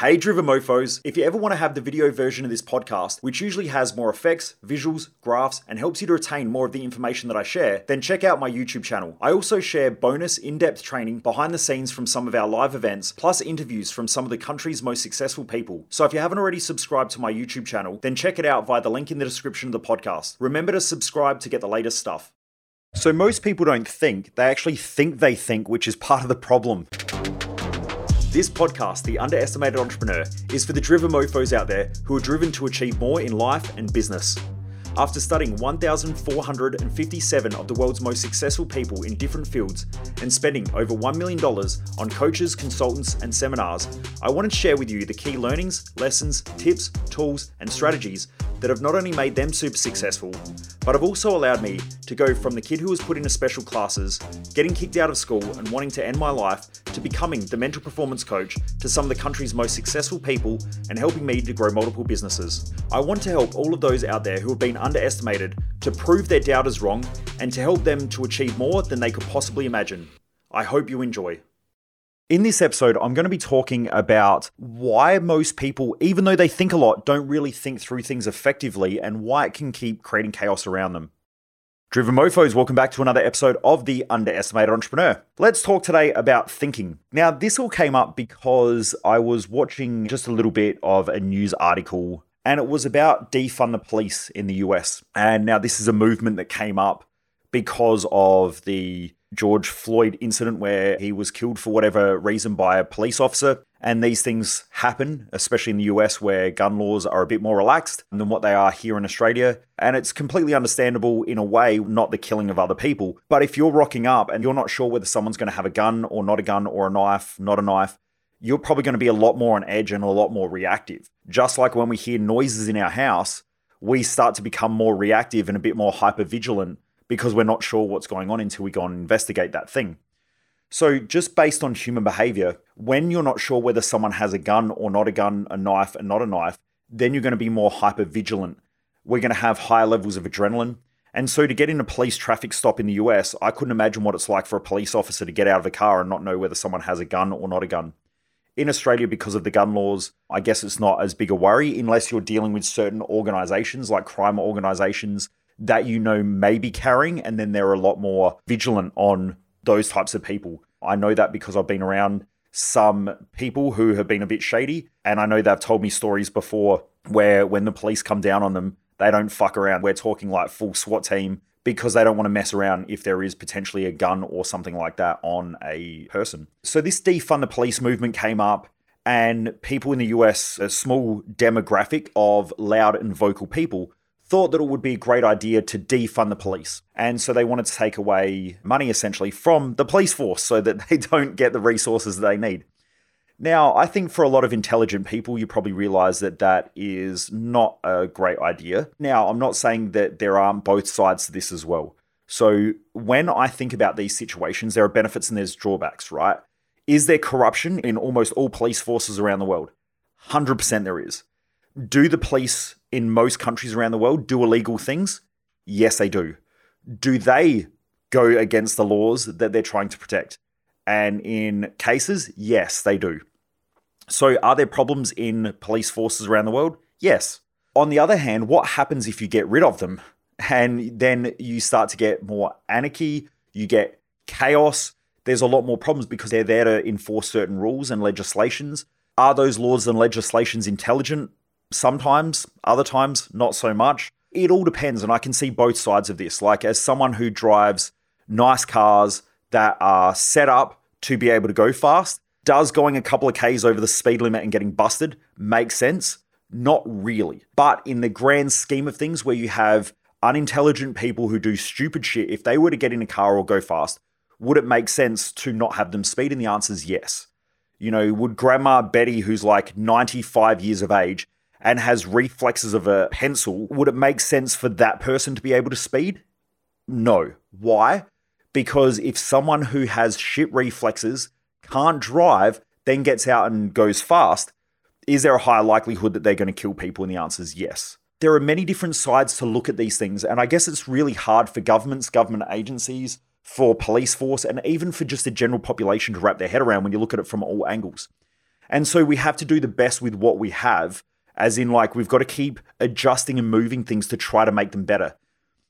Hey Driven Mofos, if you ever want to have the video version of this podcast, which usually has more effects, visuals, graphs, and helps you to retain more of the information that I share, then check out my YouTube channel. I also share bonus in depth training behind the scenes from some of our live events, plus interviews from some of the country's most successful people. So if you haven't already subscribed to my YouTube channel, then check it out via the link in the description of the podcast. Remember to subscribe to get the latest stuff. So most people don't think, they actually think they think, which is part of the problem. This podcast, The Underestimated Entrepreneur, is for the driven mofos out there who are driven to achieve more in life and business. After studying 1,457 of the world's most successful people in different fields and spending over $1 million on coaches, consultants, and seminars, I want to share with you the key learnings, lessons, tips, tools, and strategies that have not only made them super successful, but have also allowed me to go from the kid who was put into special classes, getting kicked out of school, and wanting to end my life, to becoming the mental performance coach to some of the country's most successful people and helping me to grow multiple businesses. I want to help all of those out there who have been underestimated to prove their doubters wrong and to help them to achieve more than they could possibly imagine. I hope you enjoy. In this episode, I'm going to be talking about why most people, even though they think a lot, don't really think through things effectively and why it can keep creating chaos around them. Driven Mofos, welcome back to another episode of The Underestimated Entrepreneur. Let's talk today about thinking. Now, this all came up because I was watching just a little bit of a news article and it was about defund the police in the US. And now, this is a movement that came up because of the George Floyd incident where he was killed for whatever reason by a police officer. And these things happen, especially in the US where gun laws are a bit more relaxed than what they are here in Australia. And it's completely understandable in a way, not the killing of other people. But if you're rocking up and you're not sure whether someone's going to have a gun or not a gun or a knife, not a knife, you're probably going to be a lot more on edge and a lot more reactive. Just like when we hear noises in our house, we start to become more reactive and a bit more hyper vigilant because we're not sure what's going on until we go and investigate that thing. So, just based on human behavior, when you're not sure whether someone has a gun or not a gun, a knife and not a knife, then you're going to be more hyper vigilant. We're going to have higher levels of adrenaline. And so, to get in a police traffic stop in the US, I couldn't imagine what it's like for a police officer to get out of a car and not know whether someone has a gun or not a gun. In Australia, because of the gun laws, I guess it's not as big a worry unless you're dealing with certain organizations like crime organizations that you know may be carrying, and then they're a lot more vigilant on those types of people. I know that because I've been around some people who have been a bit shady, and I know they've told me stories before where when the police come down on them, they don't fuck around. We're talking like full SWAT team because they don't want to mess around if there is potentially a gun or something like that on a person. So this defund the police movement came up and people in the US, a small demographic of loud and vocal people, thought that it would be a great idea to defund the police. And so they wanted to take away money essentially from the police force so that they don't get the resources that they need. Now, I think for a lot of intelligent people, you probably realize that that is not a great idea. Now, I'm not saying that there aren't both sides to this as well. So, when I think about these situations, there are benefits and there's drawbacks, right? Is there corruption in almost all police forces around the world? 100% there is. Do the police in most countries around the world do illegal things? Yes, they do. Do they go against the laws that they're trying to protect? And in cases, yes, they do. So, are there problems in police forces around the world? Yes. On the other hand, what happens if you get rid of them? And then you start to get more anarchy, you get chaos. There's a lot more problems because they're there to enforce certain rules and legislations. Are those laws and legislations intelligent? Sometimes, other times, not so much. It all depends, and I can see both sides of this. Like, as someone who drives nice cars that are set up to be able to go fast, does going a couple of Ks over the speed limit and getting busted make sense? Not really. But in the grand scheme of things, where you have unintelligent people who do stupid shit, if they were to get in a car or go fast, would it make sense to not have them speed? And the answer is yes. You know, would Grandma Betty, who's like 95 years of age, and has reflexes of a pencil, would it make sense for that person to be able to speed? No. Why? Because if someone who has shit reflexes can't drive, then gets out and goes fast, is there a higher likelihood that they're going to kill people? And the answer is yes. There are many different sides to look at these things, and I guess it's really hard for governments, government agencies, for police force, and even for just the general population to wrap their head around when you look at it from all angles. And so we have to do the best with what we have, as in, like, we've got to keep adjusting and moving things to try to make them better.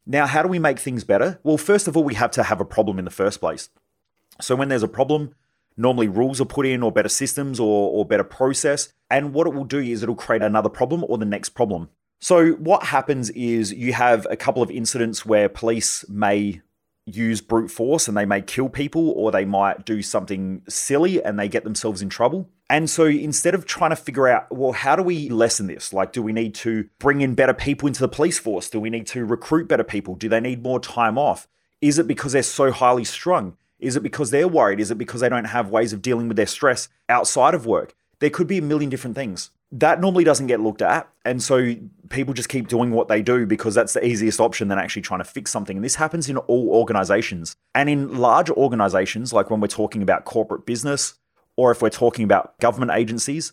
Now, how do we make things better? Well, first of all, we have to have a problem in the first place. So when there's a problem, normally rules are put in or better systems or, or better process. And what it will do is it'll create another problem or the next problem. So what happens is you have a couple of incidents where police may use brute force and they may kill people or they might do something silly and they get themselves in trouble. And so instead of trying to figure out, well, how do we lessen this? Like, do we need to bring in better people into the police force? Do we need to recruit better people? Do they need more time off? Is it because they're so highly strung? Is it because they're worried? Is it because they don't have ways of dealing with their stress outside of work? There could be a million different things. That normally doesn't get looked at. And so people just keep doing what they do because that's the easiest option than actually trying to fix something. And this happens in all organizations. And in large organizations, like when we're talking about corporate business or if we're talking about government agencies,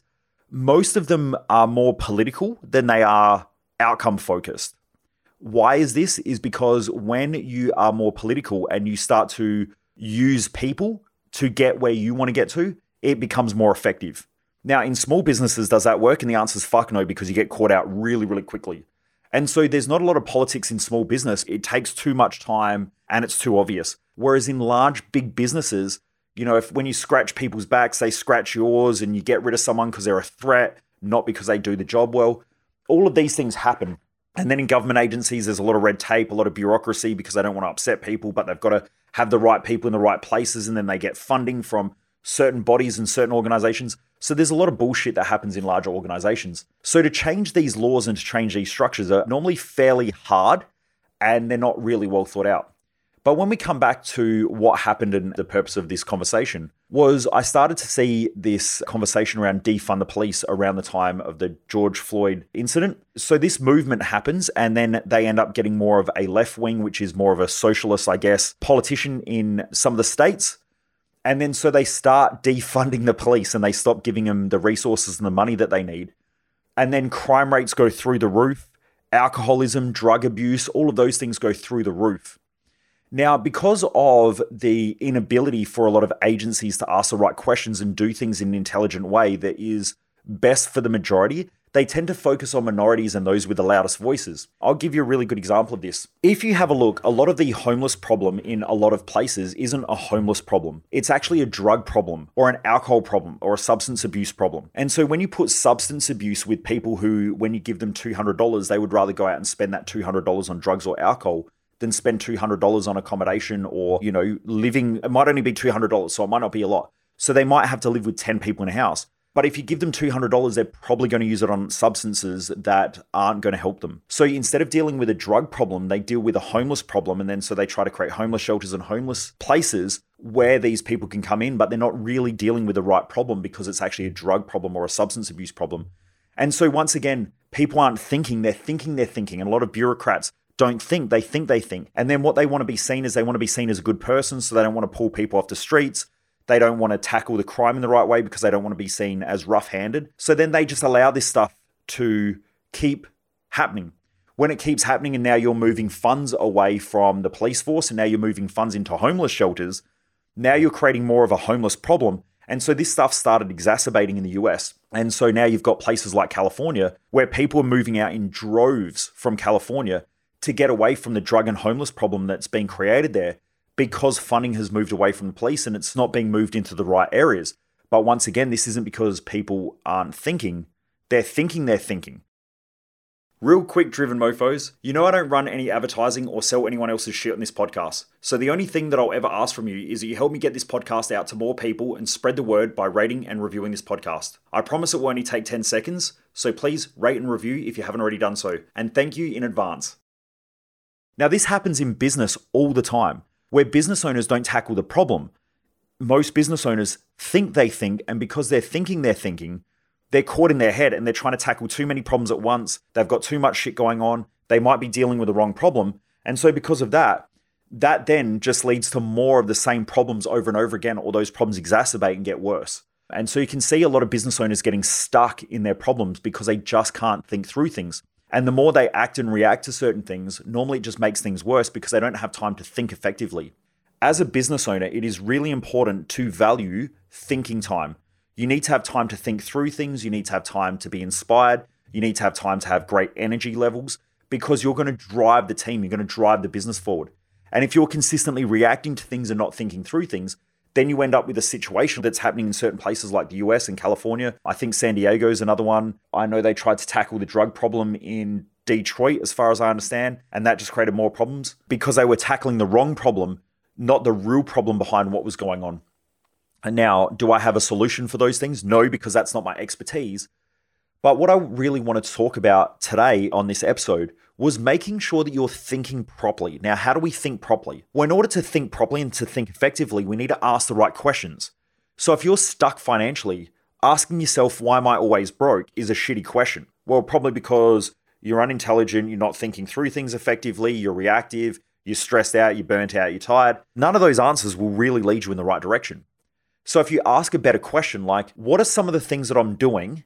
most of them are more political than they are outcome focused. Why is this? Is because when you are more political and you start to use people to get where you want to get to, it becomes more effective. Now, in small businesses, does that work? And the answer is fuck no, because you get caught out really, really quickly. And so there's not a lot of politics in small business. It takes too much time and it's too obvious. Whereas in large, big businesses, you know, if when you scratch people's backs, they scratch yours and you get rid of someone because they're a threat, not because they do the job well. All of these things happen. And then in government agencies, there's a lot of red tape, a lot of bureaucracy because they don't want to upset people, but they've got to have the right people in the right places. And then they get funding from certain bodies and certain organizations. So there's a lot of bullshit that happens in larger organizations. So to change these laws and to change these structures are normally fairly hard and they're not really well thought out. But when we come back to what happened and the purpose of this conversation was I started to see this conversation around defund the police around the time of the George Floyd incident. So this movement happens and then they end up getting more of a left wing, which is more of a socialist, I guess, politician in some of the states. And then so they start defunding the police and they stop giving them the resources and the money that they need. And then crime rates go through the roof, alcoholism, drug abuse, all of those things go through the roof. Now, because of the inability for a lot of agencies to ask the right questions and do things in an intelligent way that is best for the majority, they tend to focus on minorities and those with the loudest voices. I'll give you a really good example of this. If you have a look, a lot of the homeless problem in a lot of places isn't a homeless problem. It's actually a drug problem or an alcohol problem or a substance abuse problem. And so when you put substance abuse with people who, when you give them $200, they would rather go out and spend that $200 on drugs or alcohol than spend $200 on accommodation or, you know, living. It might only be $200, so it might not be a lot. So they might have to live with 10 people in a house. But if you give them $200, they're probably going to use it on substances that aren't going to help them. So instead of dealing with a drug problem, they deal with a homeless problem. And then so they try to create homeless shelters and homeless places where these people can come in, but they're not really dealing with the right problem because it's actually a drug problem or a substance abuse problem. And so once again, people aren't thinking, they're thinking they're thinking. And a lot of bureaucrats don't think, they think they think. And then what they want to be seen is they want to be seen as a good person, so they don't want to pull people off the streets. They don't want to tackle the crime in the right way because they don't want to be seen as rough handed. So then they just allow this stuff to keep happening. When it keeps happening, and now you're moving funds away from the police force, and now you're moving funds into homeless shelters, now you're creating more of a homeless problem. And so this stuff started exacerbating in the US. And so now you've got places like California where people are moving out in droves from California to get away from the drug and homeless problem that's been created there because funding has moved away from the police and it's not being moved into the right areas. But once again, this isn't because people aren't thinking, they're thinking they're thinking. Real quick, driven mofos, you know I don't run any advertising or sell anyone else's shit on this podcast. So the only thing that I'll ever ask from you is that you help me get this podcast out to more people and spread the word by rating and reviewing this podcast. I promise it will only take 10 seconds, so please rate and review if you haven't already done so. And thank you in advance. Now, this happens in business all the time, where business owners don't tackle the problem. Most business owners think they think, and because they're thinking they're thinking, they're caught in their head and they're trying to tackle too many problems at once. They've got too much shit going on. They might be dealing with the wrong problem. And so, because of that, that then just leads to more of the same problems over and over again, or those problems exacerbate and get worse. And so, you can see a lot of business owners getting stuck in their problems because they just can't think through things. And the more they act and react to certain things, normally it just makes things worse because they don't have time to think effectively. As a business owner, it is really important to value thinking time. You need to have time to think through things. You need to have time to be inspired. You need to have time to have great energy levels because you're going to drive the team. You're going to drive the business forward. And if you're consistently reacting to things and not thinking through things, then you end up with a situation that's happening in certain places like the US and California. I think San Diego is another one. I know they tried to tackle the drug problem in Detroit, as far as I understand, and that just created more problems because they were tackling the wrong problem, not the real problem behind what was going on. And now, do I have a solution for those things? No, because that's not my expertise. But what I really wanted to talk about today on this episode was making sure that you're thinking properly. Now, how do we think properly? Well, in order to think properly and to think effectively, we need to ask the right questions. So if you're stuck financially, asking yourself, why am I always broke, is a shitty question. Well, probably because you're unintelligent, you're not thinking through things effectively, you're reactive, you're stressed out, you're burnt out, you're tired. None of those answers will really lead you in the right direction. So if you ask a better question like, what are some of the things that I'm doing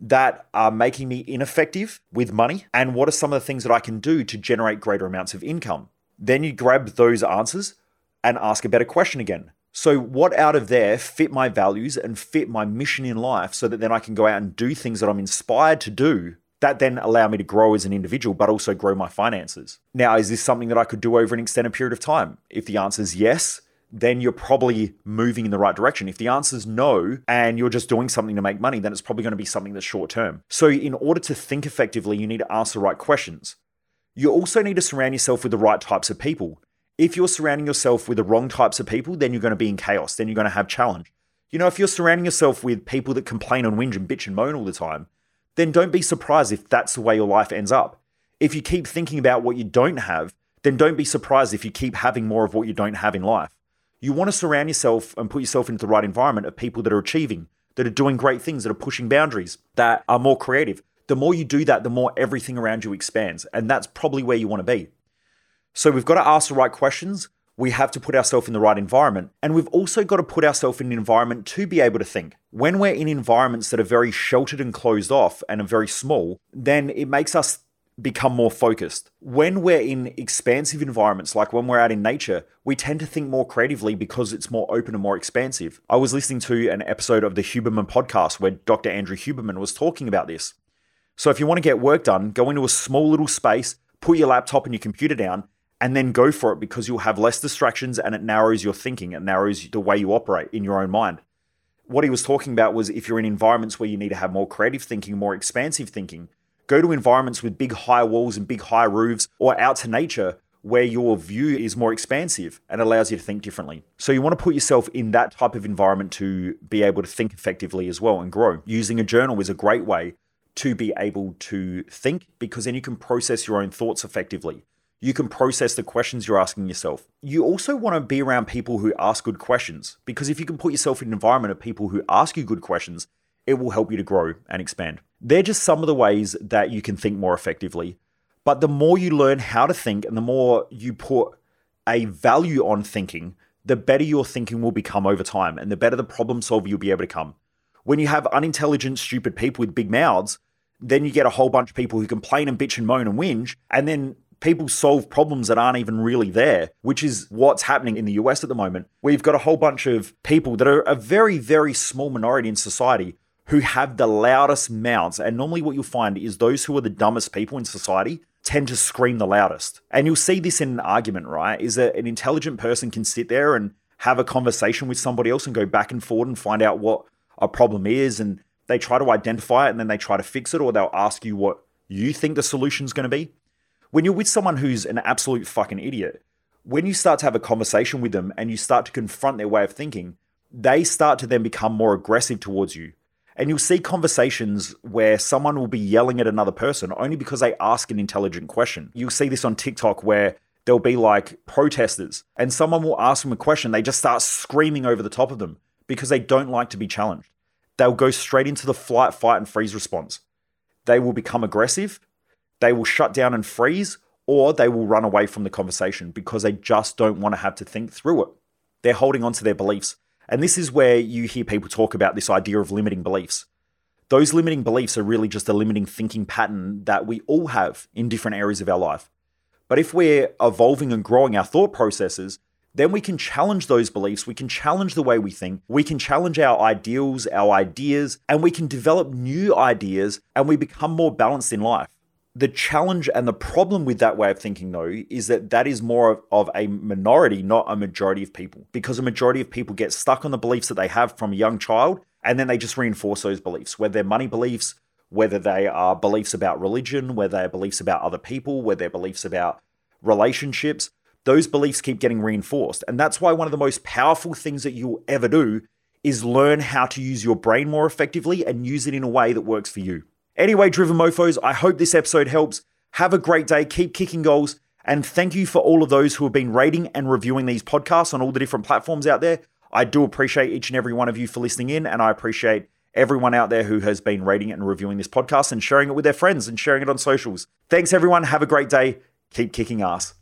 that are making me ineffective with money? And what are some of the things that I can do to generate greater amounts of income? Then you grab those answers and ask a better question again. So, what out of there fit my values and fit my mission in life so that then I can go out and do things that I'm inspired to do that then allow me to grow as an individual, but also grow my finances? Now, is this something that I could do over an extended period of time? If the answer is yes, then you're probably moving in the right direction. If the answer is no and you're just doing something to make money, then it's probably going to be something that's short term. So, in order to think effectively, you need to ask the right questions. You also need to surround yourself with the right types of people. If you're surrounding yourself with the wrong types of people, then you're going to be in chaos. Then you're going to have challenge. You know, if you're surrounding yourself with people that complain and whinge and bitch and moan all the time, then don't be surprised if that's the way your life ends up. If you keep thinking about what you don't have, then don't be surprised if you keep having more of what you don't have in life. You want to surround yourself and put yourself into the right environment of people that are achieving, that are doing great things, that are pushing boundaries, that are more creative. The more you do that, the more everything around you expands. And that's probably where you want to be. So we've got to ask the right questions. We have to put ourselves in the right environment. And we've also got to put ourselves in an environment to be able to think. When we're in environments that are very sheltered and closed off and are very small, then it makes us become more focused. When we're in expansive environments, like when we're out in nature, we tend to think more creatively because it's more open and more expansive. I was listening to an episode of the Huberman podcast where Dr. Andrew Huberman was talking about this. So if you want to get work done, go into a small little space, put your laptop and your computer down, and then go for it because you'll have less distractions and it narrows your thinking, it narrows the way you operate in your own mind. What he was talking about was if you're in environments where you need to have more creative thinking, more expansive thinking, Go to environments with big high walls and big high roofs or out to nature where your view is more expansive and allows you to think differently. So you want to put yourself in that type of environment to be able to think effectively as well and grow. Using a journal is a great way to be able to think because then you can process your own thoughts effectively. You can process the questions you're asking yourself. You also want to be around people who ask good questions because if you can put yourself in an environment of people who ask you good questions, it will help you to grow and expand. They're just some of the ways that you can think more effectively. But the more you learn how to think and the more you put a value on thinking, the better your thinking will become over time and the better the problem solver you'll be able to become. When you have unintelligent, stupid people with big mouths, then you get a whole bunch of people who complain and bitch and moan and whinge, and then people solve problems that aren't even really there, which is what's happening in the US at the moment. We've got a whole bunch of people that are a very, very small minority in society who have the loudest mouths. And normally, what you'll find is those who are the dumbest people in society tend to scream the loudest. And you'll see this in an argument, right? Is that an intelligent person can sit there and have a conversation with somebody else and go back and forward and find out what a problem is. And they try to identify it and then they try to fix it, or they'll ask you what you think the solution is going to be. When you're with someone who's an absolute fucking idiot, when you start to have a conversation with them and you start to confront their way of thinking, they start to then become more aggressive towards you. And you'll see conversations where someone will be yelling at another person only because they ask an intelligent question. You'll see this on TikTok where there'll be like protesters and someone will ask them a question. They just start screaming over the top of them because they don't like to be challenged. They'll go straight into the flight, fight, and freeze response. They will become aggressive, they will shut down and freeze, or they will run away from the conversation because they just don't want to have to think through it. They're holding on to their beliefs. And this is where you hear people talk about this idea of limiting beliefs. Those limiting beliefs are really just a limiting thinking pattern that we all have in different areas of our life. But if we're evolving and growing our thought processes, then we can challenge those beliefs. We can challenge the way we think. We can challenge our ideals, our ideas, and we can develop new ideas and we become more balanced in life. The challenge and the problem with that way of thinking, though, is that that is more of a minority, not a majority of people, because a majority of people get stuck on the beliefs that they have from a young child and then they just reinforce those beliefs, whether they're money beliefs, whether they are beliefs about religion, whether they're beliefs about other people, whether they're beliefs about relationships. Those beliefs keep getting reinforced. And that's why one of the most powerful things that you'll ever do is learn how to use your brain more effectively and use it in a way that works for you. Anyway, Driven Mofos, I hope this episode helps. Have a great day, keep kicking goals, and thank you for all of those who have been rating and reviewing these podcasts on all the different platforms out there. I do appreciate each and every one of you for listening in, and I appreciate everyone out there who has been rating and reviewing this podcast and sharing it with their friends and sharing it on socials. Thanks, everyone. Have a great day. Keep kicking ass.